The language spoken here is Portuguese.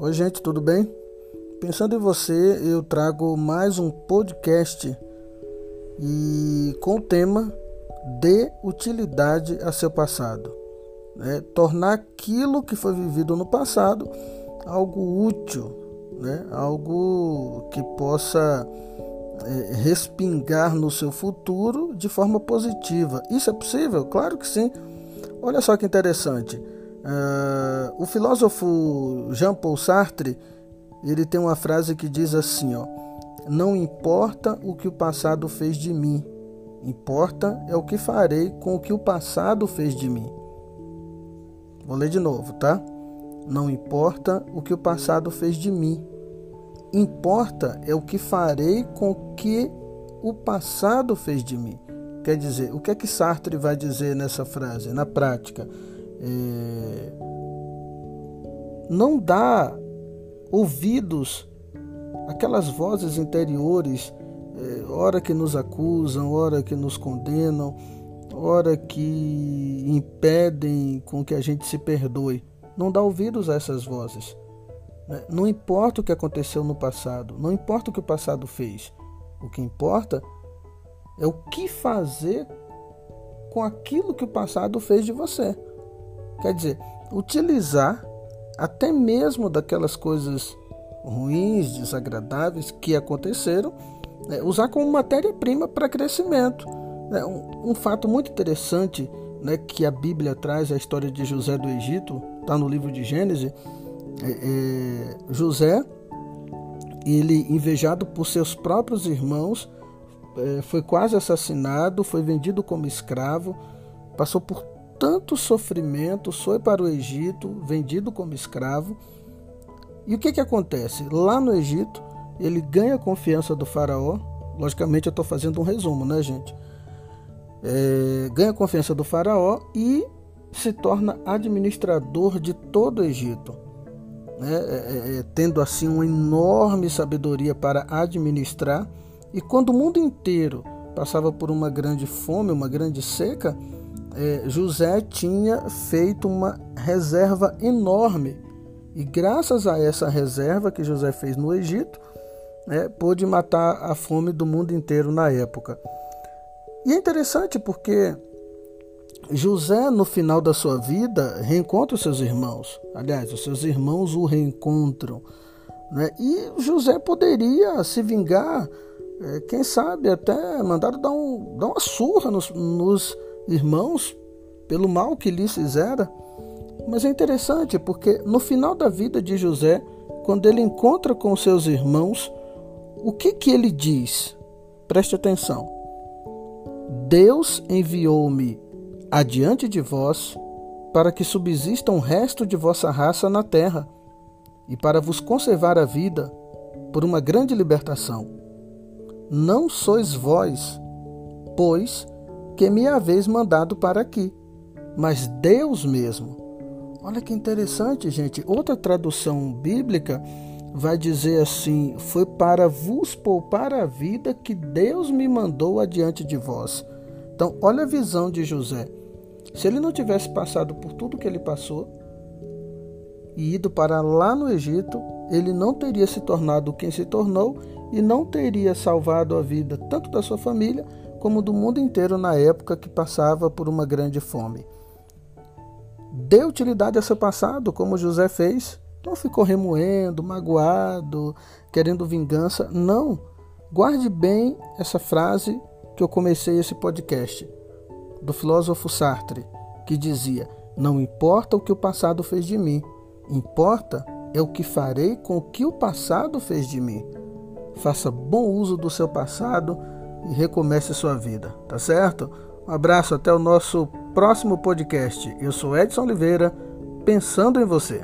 Oi, gente, tudo bem? Pensando em você, eu trago mais um podcast e com o tema de utilidade a seu passado. Né? Tornar aquilo que foi vivido no passado algo útil, né? algo que possa é, respingar no seu futuro de forma positiva. Isso é possível? Claro que sim. Olha só que interessante. Uh, o filósofo Jean-Paul Sartre ele tem uma frase que diz assim, ó: Não importa o que o passado fez de mim, importa é o que farei com o que o passado fez de mim. Vou ler de novo, tá? Não importa o que o passado fez de mim, importa é o que farei com o que o passado fez de mim. Quer dizer, o que é que Sartre vai dizer nessa frase, na prática? É... Não dá ouvidos aquelas vozes interiores, é, hora que nos acusam, hora que nos condenam, hora que impedem com que a gente se perdoe. Não dá ouvidos a essas vozes. Né? Não importa o que aconteceu no passado, não importa o que o passado fez. O que importa é o que fazer com aquilo que o passado fez de você. Quer dizer, utilizar até mesmo daquelas coisas ruins, desagradáveis que aconteceram, né, usar como matéria-prima para crescimento. É um, um, fato muito interessante né, que a Bíblia traz a história de José do Egito, está no livro de Gênesis. É, é, José, ele invejado por seus próprios irmãos, é, foi quase assassinado, foi vendido como escravo, passou por tanto sofrimento, foi para o Egito, vendido como escravo. E o que, que acontece? Lá no Egito, ele ganha a confiança do faraó. Logicamente, eu estou fazendo um resumo, né, gente? É, ganha a confiança do faraó e se torna administrador de todo o Egito. Né? É, é, é tendo assim uma enorme sabedoria para administrar. E quando o mundo inteiro passava por uma grande fome, uma grande seca, é, José tinha feito uma reserva enorme. E graças a essa reserva que José fez no Egito, é, pôde matar a fome do mundo inteiro na época. E é interessante porque José, no final da sua vida, reencontra os seus irmãos. Aliás, os seus irmãos o reencontram. Né? E José poderia se vingar, é, quem sabe até mandar dar, um, dar uma surra nos, nos irmãos pelo mal que lhes fizera. Mas é interessante porque no final da vida de José, quando ele encontra com seus irmãos, o que que ele diz? Preste atenção. Deus enviou-me adiante de vós para que subsista um resto de vossa raça na terra e para vos conservar a vida por uma grande libertação. Não sois vós, pois que me haveis mandado para aqui, mas Deus mesmo. Olha que interessante, gente. Outra tradução bíblica vai dizer assim: Foi para vos poupar a vida que Deus me mandou adiante de vós. Então, olha a visão de José. Se ele não tivesse passado por tudo que ele passou e ido para lá no Egito, ele não teria se tornado quem se tornou e não teria salvado a vida tanto da sua família como do mundo inteiro na época que passava por uma grande fome. Dê utilidade a seu passado, como José fez. Não ficou remoendo, magoado, querendo vingança. Não. Guarde bem essa frase que eu comecei esse podcast, do filósofo Sartre, que dizia: Não importa o que o passado fez de mim, importa é o que farei com o que o passado fez de mim. Faça bom uso do seu passado e recomece sua vida, tá certo? Um abraço, até o nosso próximo podcast. Eu sou Edson Oliveira, pensando em você.